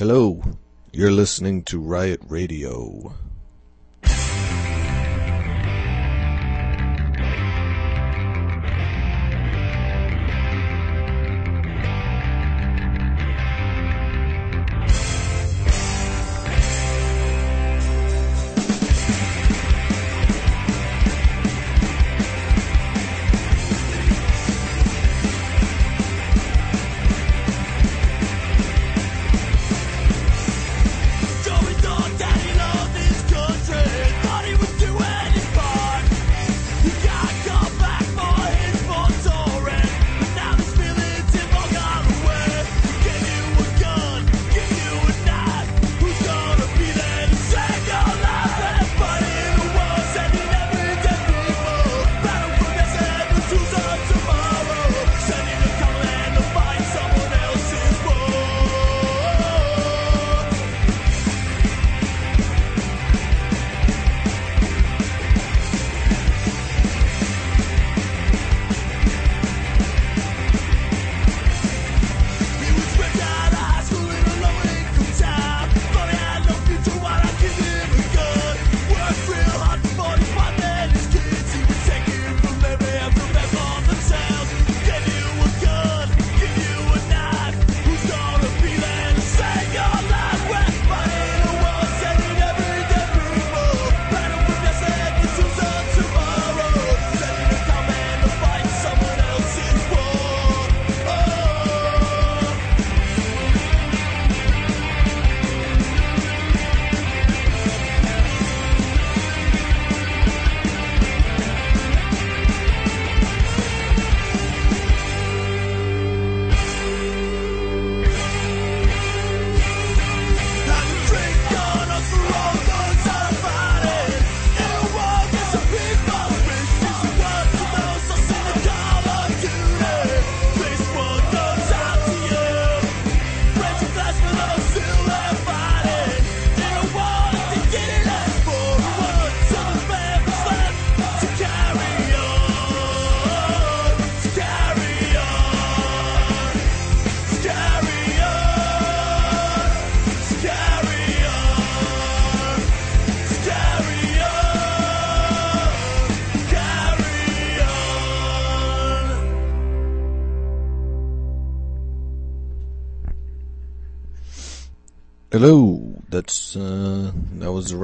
Hello, you're listening to Riot Radio.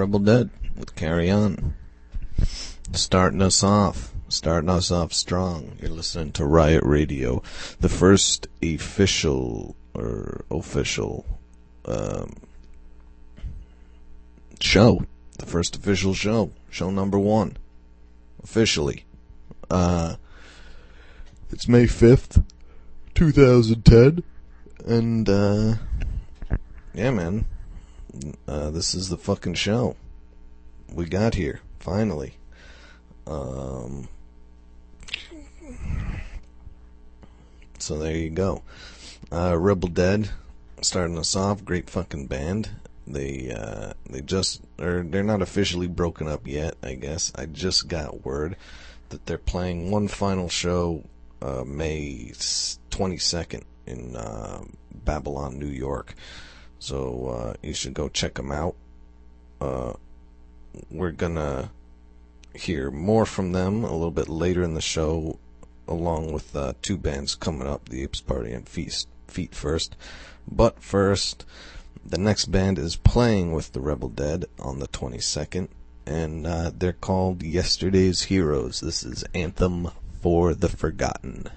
Rebel Dead with Carry On. Starting us off, starting us off strong. You're listening to Riot Radio, the first official, or official, um, show. The first official show. Show number one. Officially. Uh, it's May 5th, 2010. And, uh, yeah, man. Uh, this is the fucking show. We got here, finally. Um, so there you go. Uh, Rebel Dead, starting us off, great fucking band. They, uh, they just, or they're not officially broken up yet, I guess. I just got word that they're playing one final show, uh, May 22nd in, uh, Babylon, New York. So uh, you should go check them out. Uh, we're gonna hear more from them a little bit later in the show, along with uh, two bands coming up: the Apes Party and Feast Feet First. But first, the next band is playing with the Rebel Dead on the 22nd, and uh, they're called Yesterday's Heroes. This is Anthem for the Forgotten.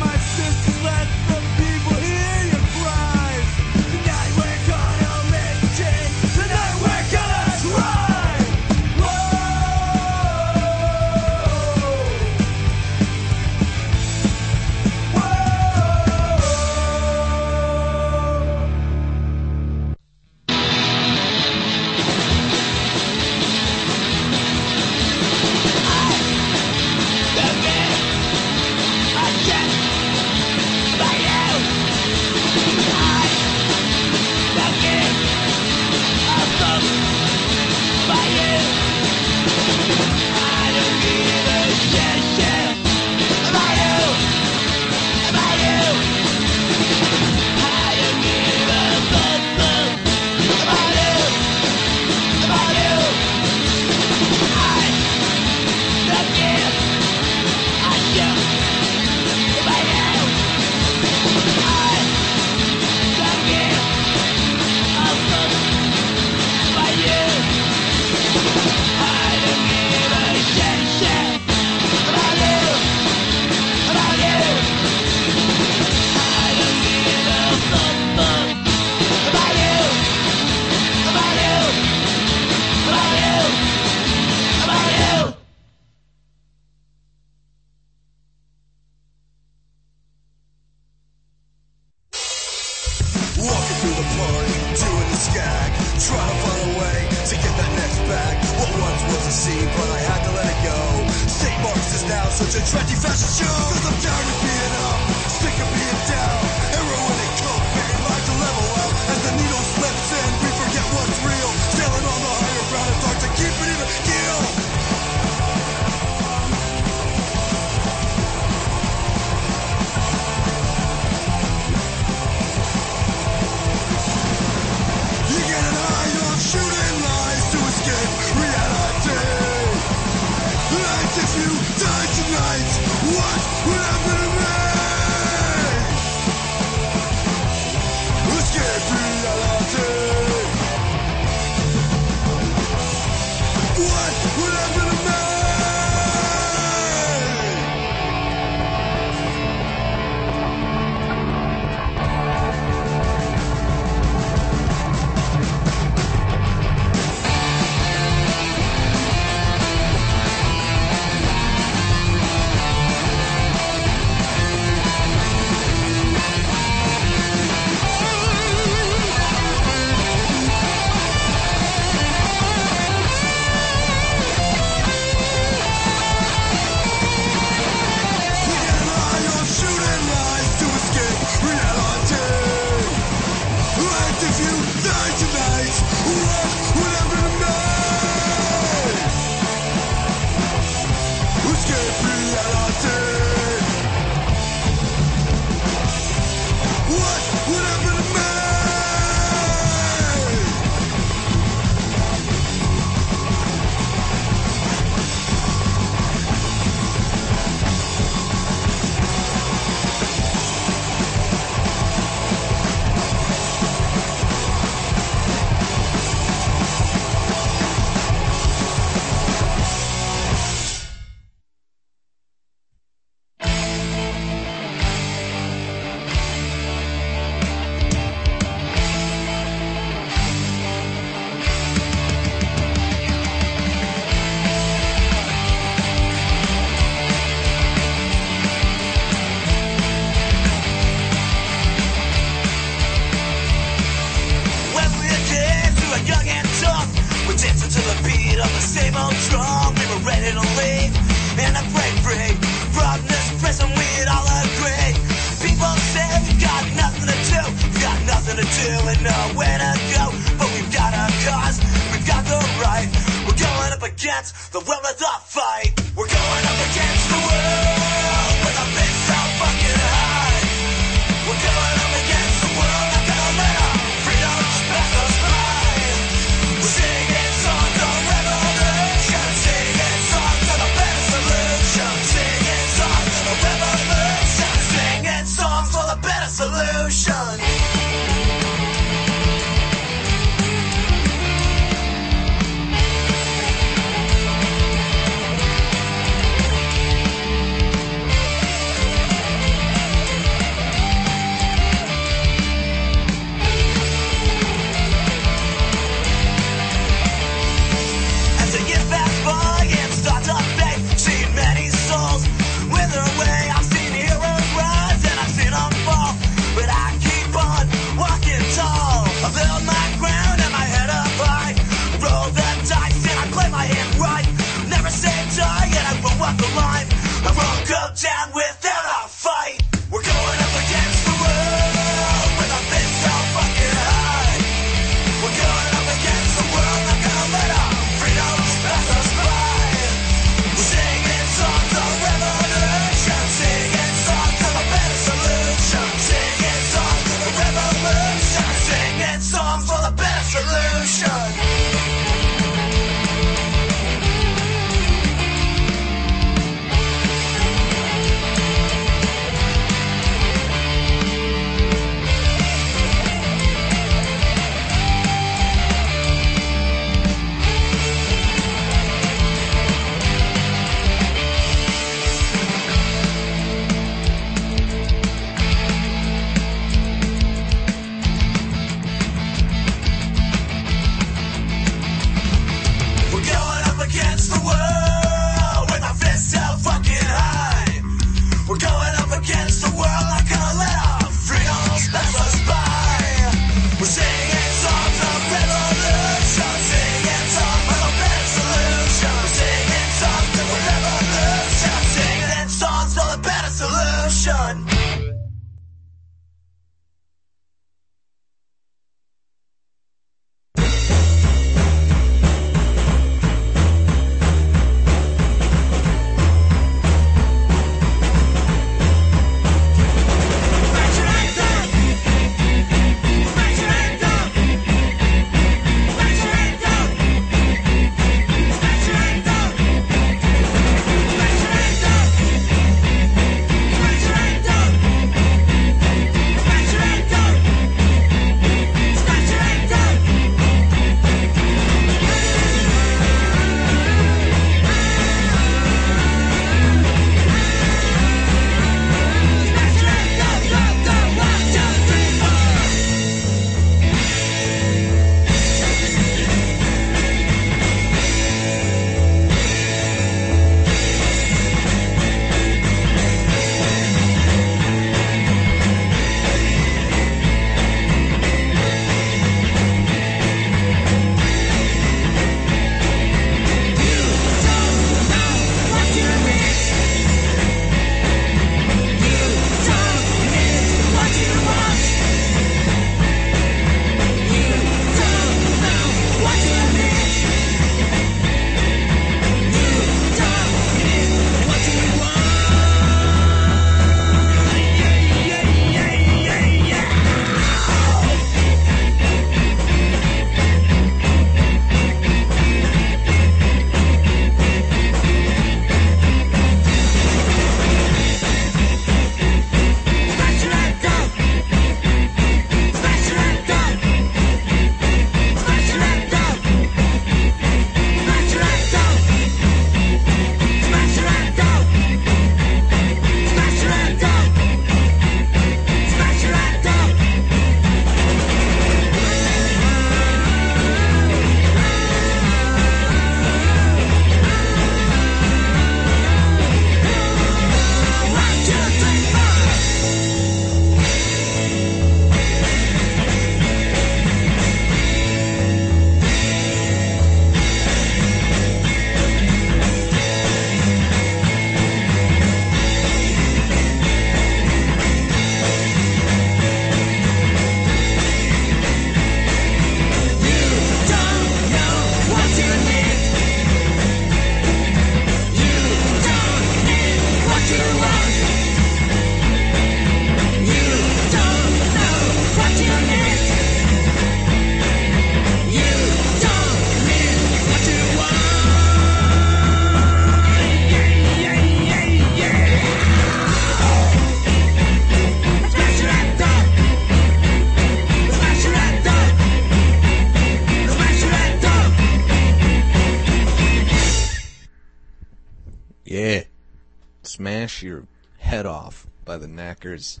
Smash Your Head Off by the Knackers.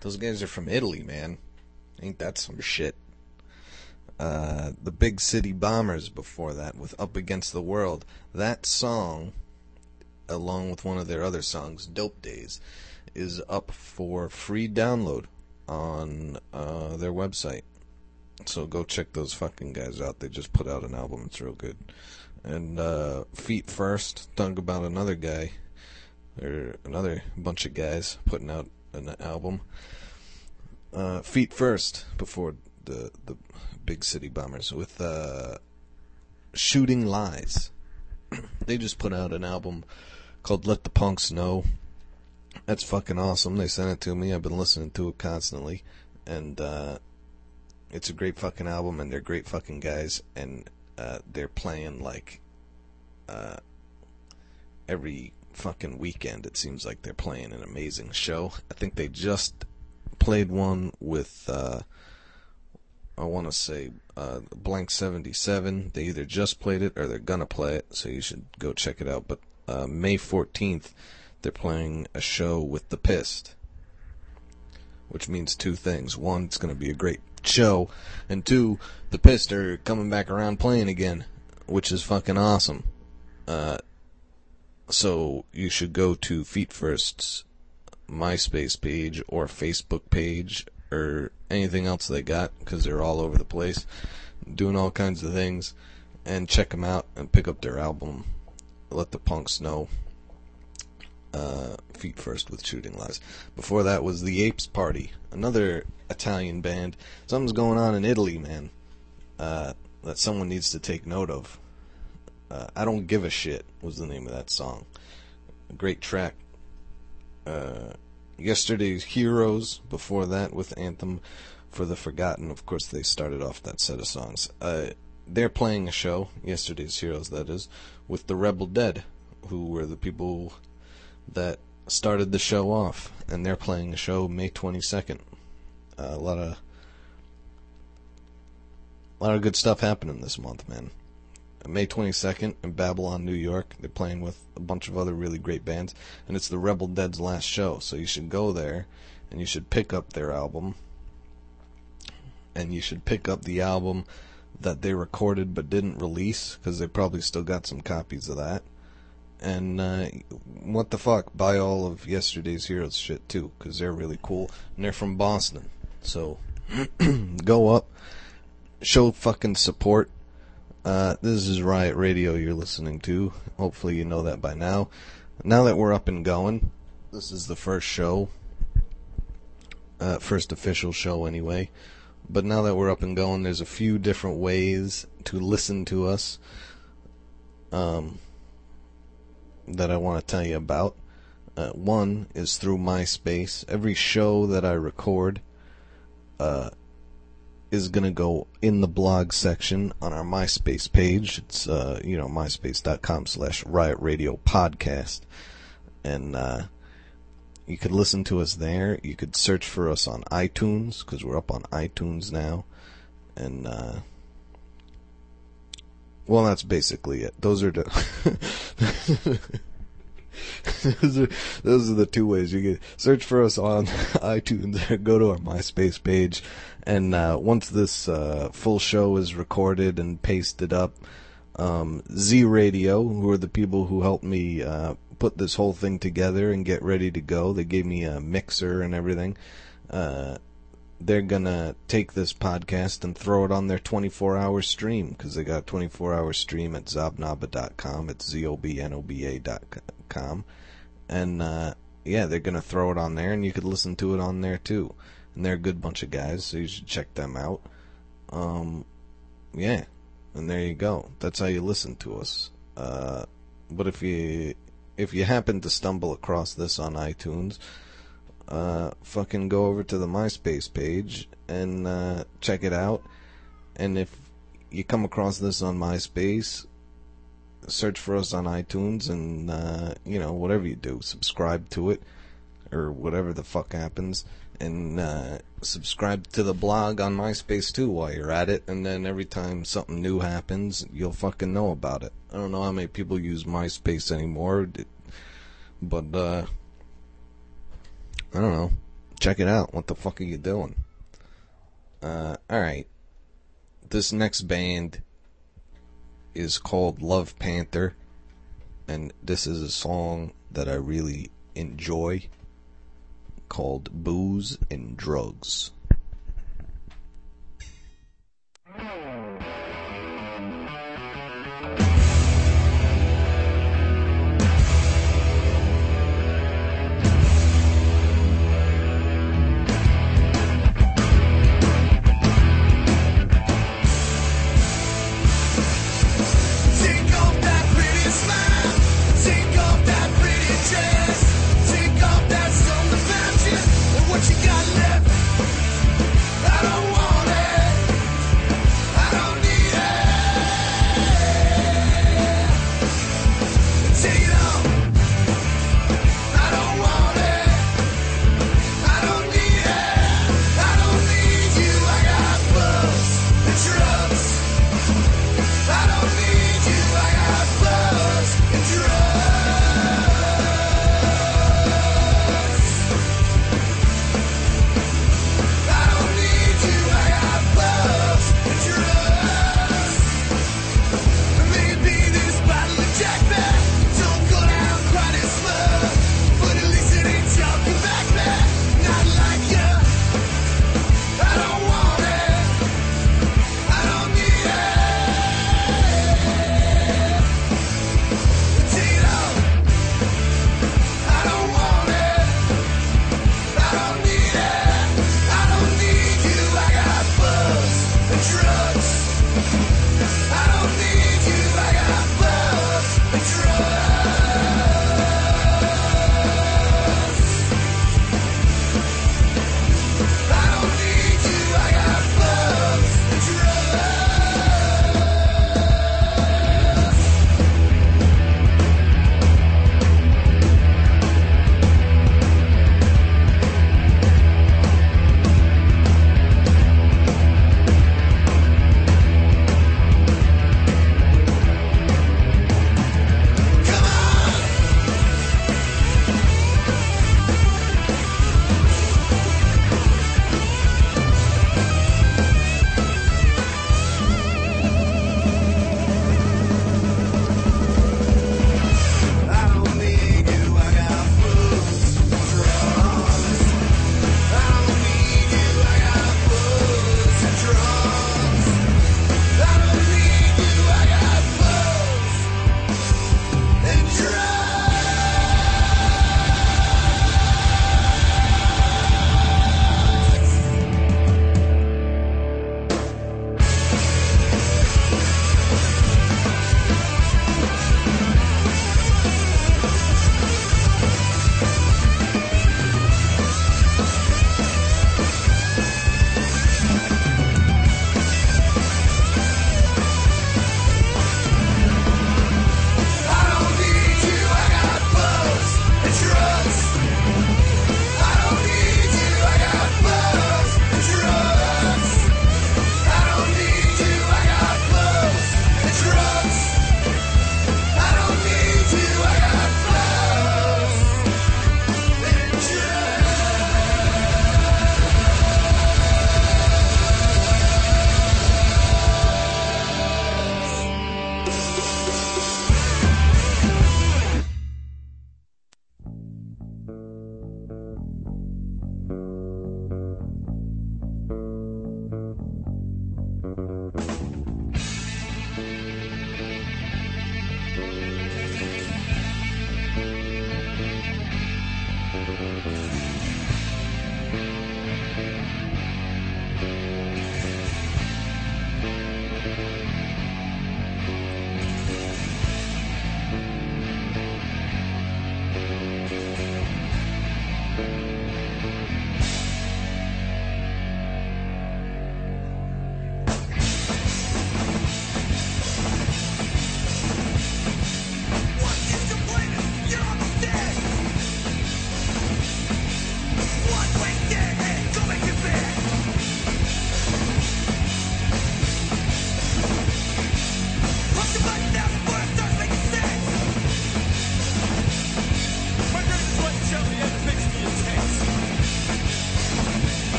Those guys are from Italy, man. Ain't that some shit? Uh, the Big City Bombers before that with Up Against the World. That song, along with one of their other songs, Dope Days, is up for free download on uh, their website. So go check those fucking guys out. They just put out an album. It's real good. And uh, Feet First, talk about another guy, or another bunch of guys putting out an album. Uh, Feet First, before the the Big City Bombers, with uh, Shooting Lies. they just put out an album called Let the Punks Know. That's fucking awesome. They sent it to me. I've been listening to it constantly. And, uh, it's a great fucking album and they're great fucking guys and, uh, they're playing like, uh, every fucking weekend. It seems like they're playing an amazing show. I think they just played one with, uh, I want to say, uh, Blank 77. They either just played it or they're gonna play it, so you should go check it out. But, uh, May 14th, they're playing a show with the Pissed, which means two things. One, it's to be a great show, and two, the Pissed are coming back around playing again, which is fucking awesome. Uh, so you should go to Feet First's MySpace page or Facebook page or anything else they got because they're all over the place, doing all kinds of things, and check them out and pick up their album. Let the punks know uh, Feet First with Shooting Lies. Before that was the Apes Party, another Italian band. Something's going on in Italy, man, uh, that someone needs to take note of. Uh, I Don't Give a Shit was the name of that song. A great track. Uh, yesterday's Heroes, before that with Anthem for the Forgotten. Of course, they started off that set of songs. Uh, they're playing a show, Yesterday's Heroes, that is, with the Rebel Dead, who were the people that started the show off, and they're playing a show May 22nd. Uh, a lot of a lot of good stuff happening this month, man. May 22nd in Babylon, New York. They're playing with a bunch of other really great bands, and it's the Rebel Dead's last show, so you should go there and you should pick up their album. And you should pick up the album that they recorded but didn't release because they probably still got some copies of that and uh, what the fuck, buy all of yesterday's heroes shit too, because they're really cool, and they're from Boston. So go up, show fucking support. Uh, this is Riot Radio you're listening to. Hopefully you know that by now. Now that we're up and going, this is the first show, uh, first official show anyway. But now that we're up and going, there's a few different ways to listen to us. Um, that I want to tell you about. Uh, one is through MySpace. Every show that I record uh, is going to go in the blog section on our MySpace page. It's, uh, you know, myspace.com slash riot radio podcast. And, uh, you could listen to us there. You could search for us on iTunes, because we're up on iTunes now. And, uh, well, that's basically it. Those are the those are those are the two ways you can search for us on iTunes go to our MySpace page. And uh, once this uh, full show is recorded and pasted up, um, Z Radio, who are the people who helped me uh, put this whole thing together and get ready to go, they gave me a mixer and everything. They're gonna take this podcast and throw it on their 24 hour stream because they got a 24 hour stream at zobnoba.com. It's Z-O-B-N-O-B-A dot com. And, uh, yeah, they're gonna throw it on there and you could listen to it on there too. And they're a good bunch of guys, so you should check them out. Um, yeah. And there you go. That's how you listen to us. Uh, but if you, if you happen to stumble across this on iTunes, uh, fucking go over to the MySpace page and uh, check it out. And if you come across this on MySpace, search for us on iTunes and, uh, you know, whatever you do, subscribe to it or whatever the fuck happens. And uh, subscribe to the blog on MySpace too while you're at it. And then every time something new happens, you'll fucking know about it. I don't know how many people use MySpace anymore, but uh, I don't know. Check it out. What the fuck are you doing? Uh, alright. This next band is called Love Panther, and this is a song that I really enjoy called Booze and Drugs.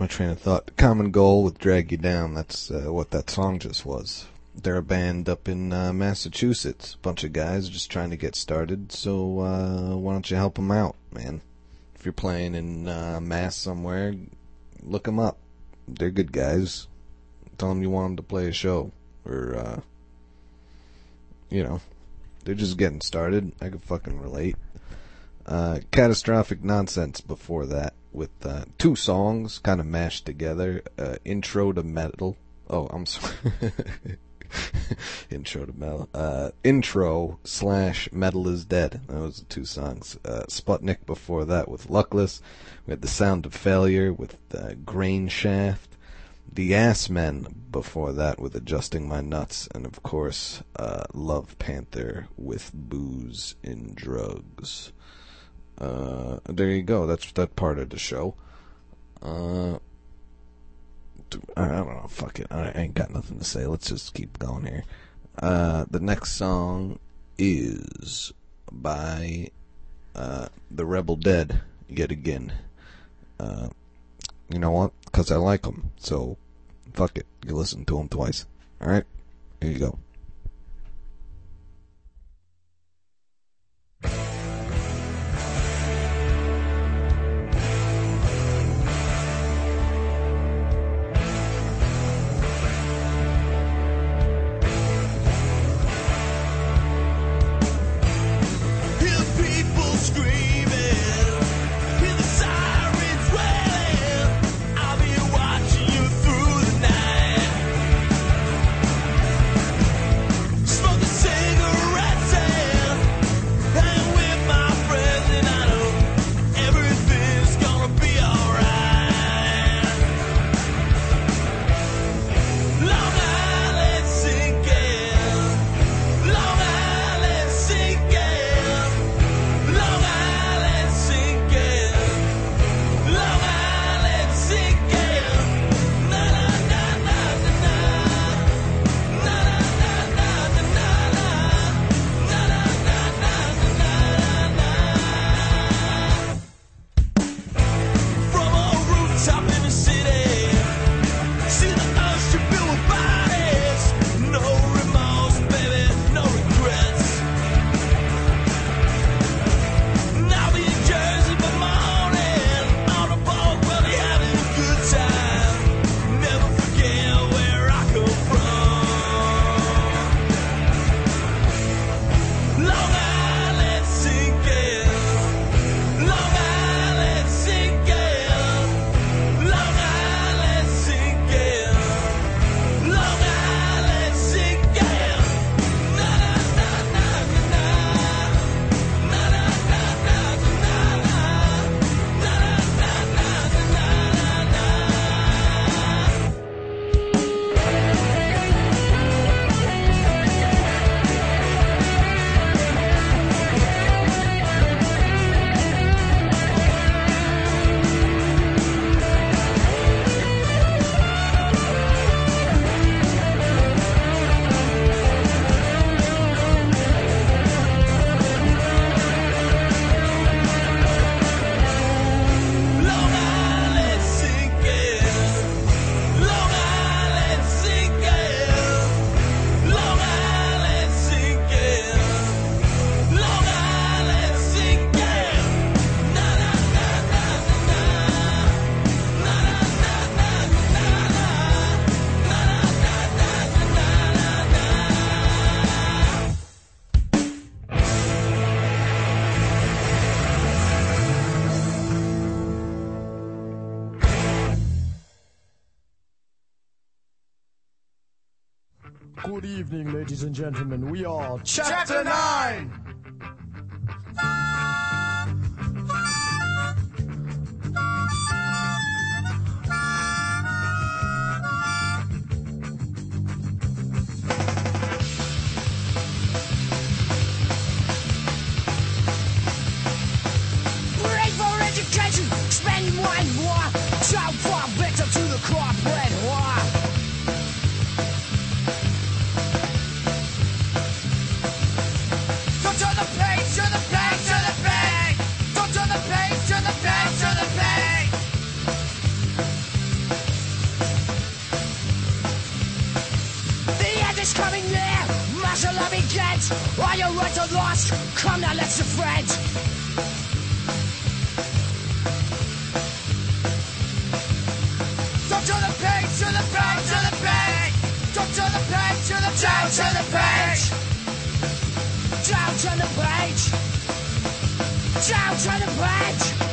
My train of thought. Common goal with drag you down. That's uh, what that song just was. They're a band up in uh, Massachusetts. Bunch of guys just trying to get started. So uh, why don't you help them out, man? If you're playing in uh, Mass somewhere, look them up. They're good guys tell them you want them to play a show or uh you know they're just getting started i could fucking relate uh catastrophic nonsense before that with uh two songs kind of mashed together uh intro to metal. Oh i'm sorry intro to metal uh intro slash metal is dead. Those the two songs uh sputnik before that with luckless. We had the sound of failure with uh, grain shaft. The Ass Men before that with Adjusting My Nuts, and of course, uh, Love Panther with Booze and Drugs. Uh, there you go. That's that part of the show. Uh, I don't know. Fuck it. I ain't got nothing to say. Let's just keep going here. Uh, the next song is by uh, the Rebel Dead yet again. Uh, you know what? Because I like them. So, fuck it. You listen to them twice. Alright? Here you go. Good evening, ladies and gentlemen. We are Chapter 9! Ready for education, spending more and more. Lost. Come now, let's be friends. Go to the page, to the page, to the page. Go to the page, to the down to the page. Down to the page. Down to the page.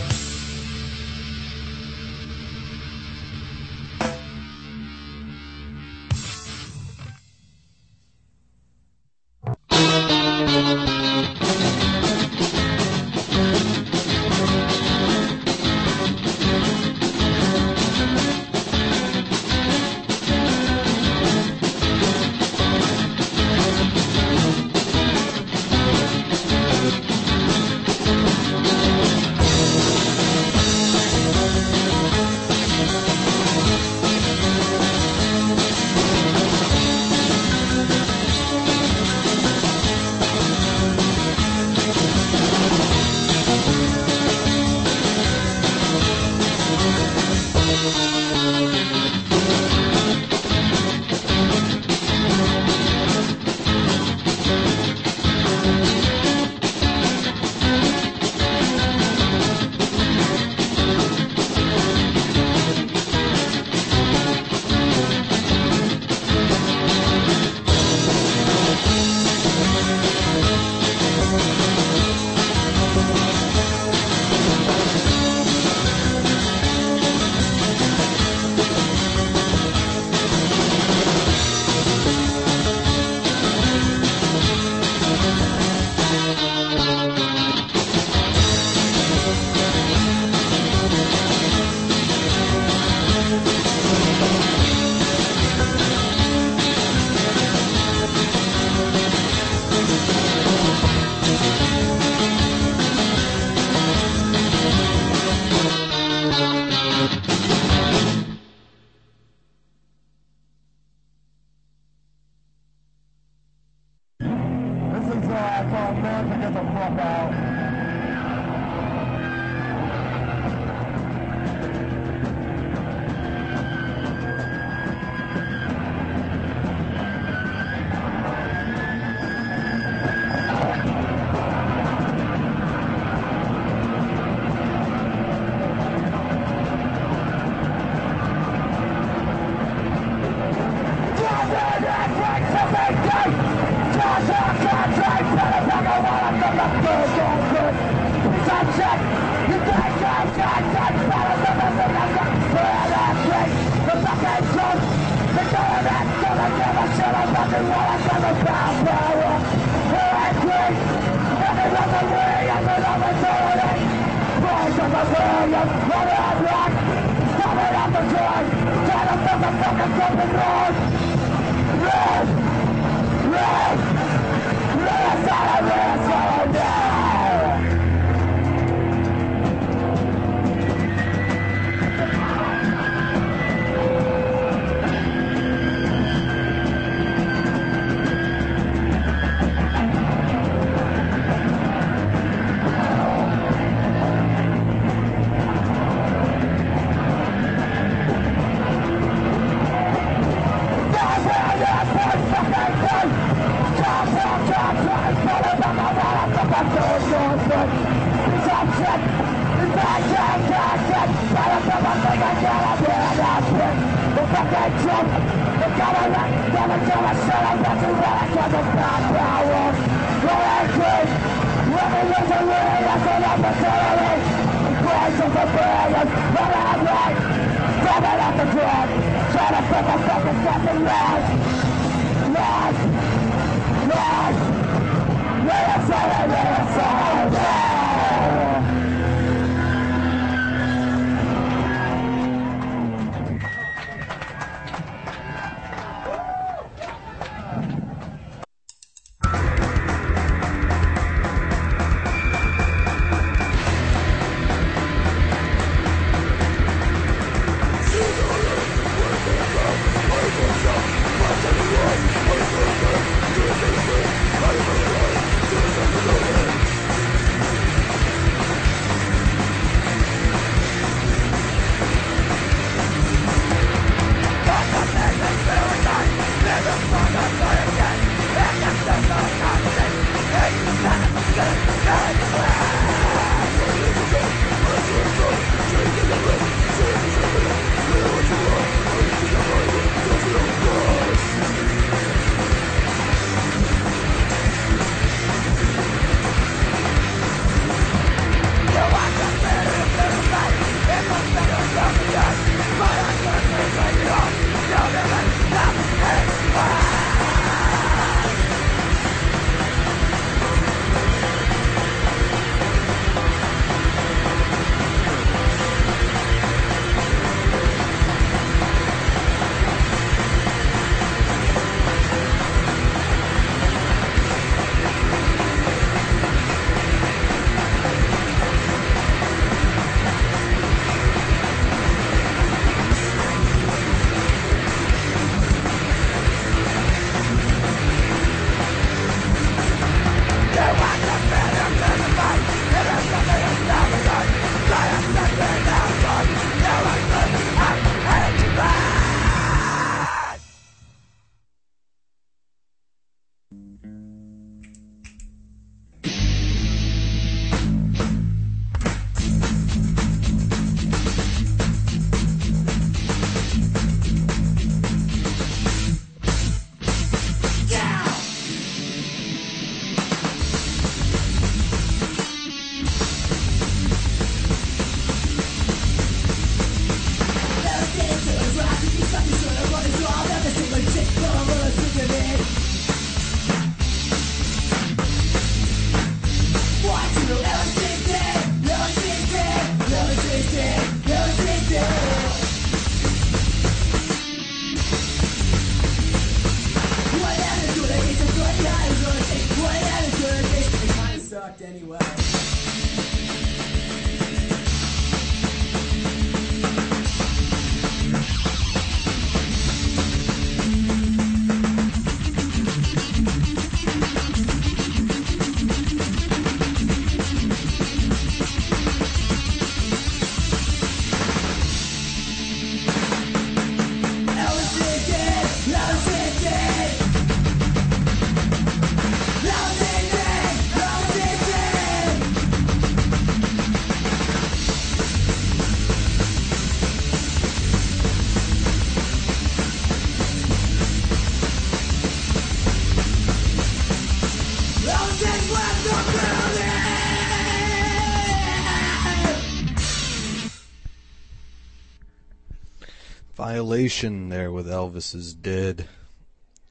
Violation there with Elvis is dead.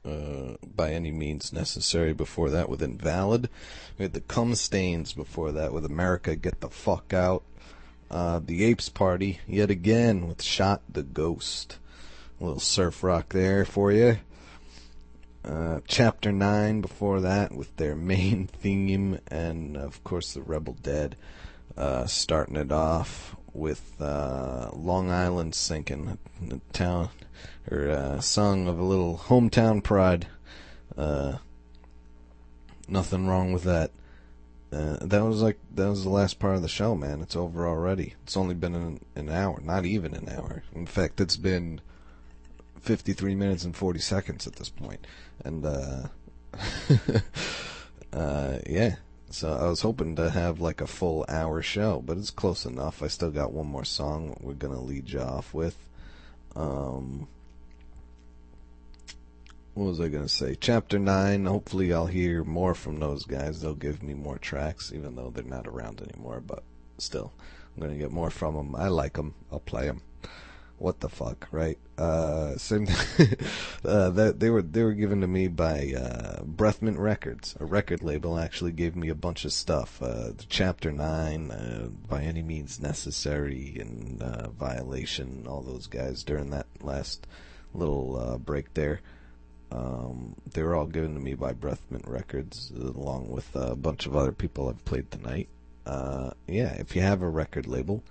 Uh, by any means necessary. Before that, with Invalid. We had the Cum Stains before that with America Get the Fuck Out. Uh, the Apes Party, yet again, with Shot the Ghost. A little surf rock there for you. Uh, chapter 9 before that with their main theme, and of course the Rebel Dead. Uh, starting it off with uh, Long Island Sinking, the town, or uh, song of a little hometown pride. Uh, nothing wrong with that. Uh, that was like that was the last part of the show, man. It's over already. It's only been an, an hour, not even an hour. In fact, it's been 53 minutes and 40 seconds at this point. And uh, uh, yeah, so I was hoping to have like a full hour show, but it's close enough. I still got one more song we're gonna lead you off with. Um, what was I gonna say? Chapter nine. Hopefully, I'll hear more from those guys. They'll give me more tracks, even though they're not around anymore. But still, I'm gonna get more from them. I like them. I'll play them. What the fuck, right? Uh, same. uh, that they were they were given to me by uh, Breathmint Records. A record label actually gave me a bunch of stuff. Uh, Chapter nine, uh, by any means necessary, and uh, Violation. All those guys during that last little uh, break there. Um, they were all given to me by Breathmint Records, along with a bunch of other people I've played tonight. Uh, yeah, if you have a record label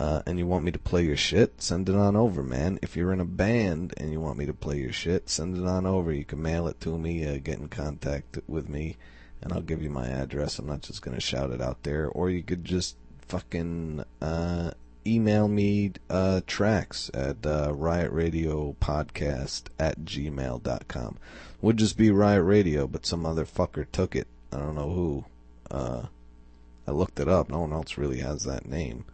uh, and you want me to play your shit, send it on over, man. If you're in a band and you want me to play your shit, send it on over. You can mail it to me, uh, get in contact with me, and I'll give you my address. I'm not just gonna shout it out there. Or you could just fucking uh, email me uh, tracks at uh, riotradiopodcast at gmail.com. Would just be Riot Radio, but some other fucker took it. I don't know who. Uh, I looked it up. No one else really has that name.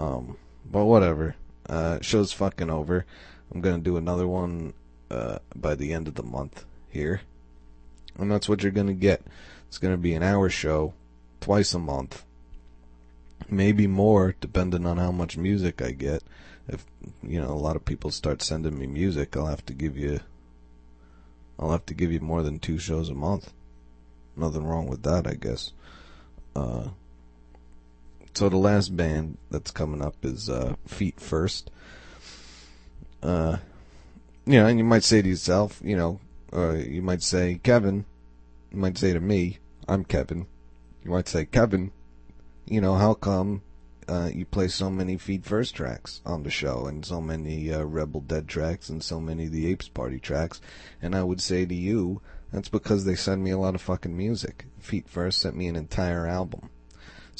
Um, but whatever. Uh, show's fucking over. I'm gonna do another one uh, by the end of the month here, and that's what you're gonna get. It's gonna be an hour show, twice a month, maybe more, depending on how much music I get. If you know a lot of people start sending me music, I'll have to give you. I'll have to give you more than two shows a month. Nothing wrong with that, I guess. Uh, so the last band that's coming up is uh, Feet First. Uh, you know, and you might say to yourself, you know, uh, you might say, Kevin, you might say to me, I'm Kevin. You might say, Kevin, you know, how come uh, you play so many Feet First tracks on the show and so many uh, Rebel Dead tracks and so many the Apes Party tracks? And I would say to you, that's because they send me a lot of fucking music. Feet First sent me an entire album.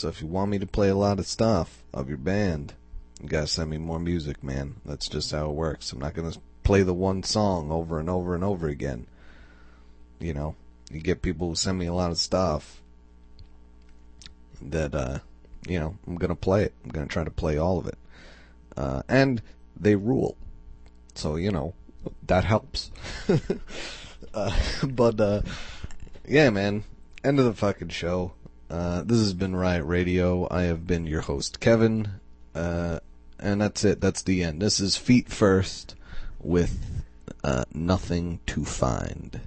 So if you want me to play a lot of stuff of your band, you gotta send me more music, man. That's just how it works. I'm not gonna play the one song over and over and over again. You know, you get people who send me a lot of stuff that, uh, you know, I'm gonna play it. I'm gonna try to play all of it. Uh, and they rule. So, you know, that helps. uh, but, uh, yeah, man. End of the fucking show. Uh, this has been Riot Radio. I have been your host, Kevin. Uh, and that's it. That's the end. This is Feet First with uh, Nothing to Find.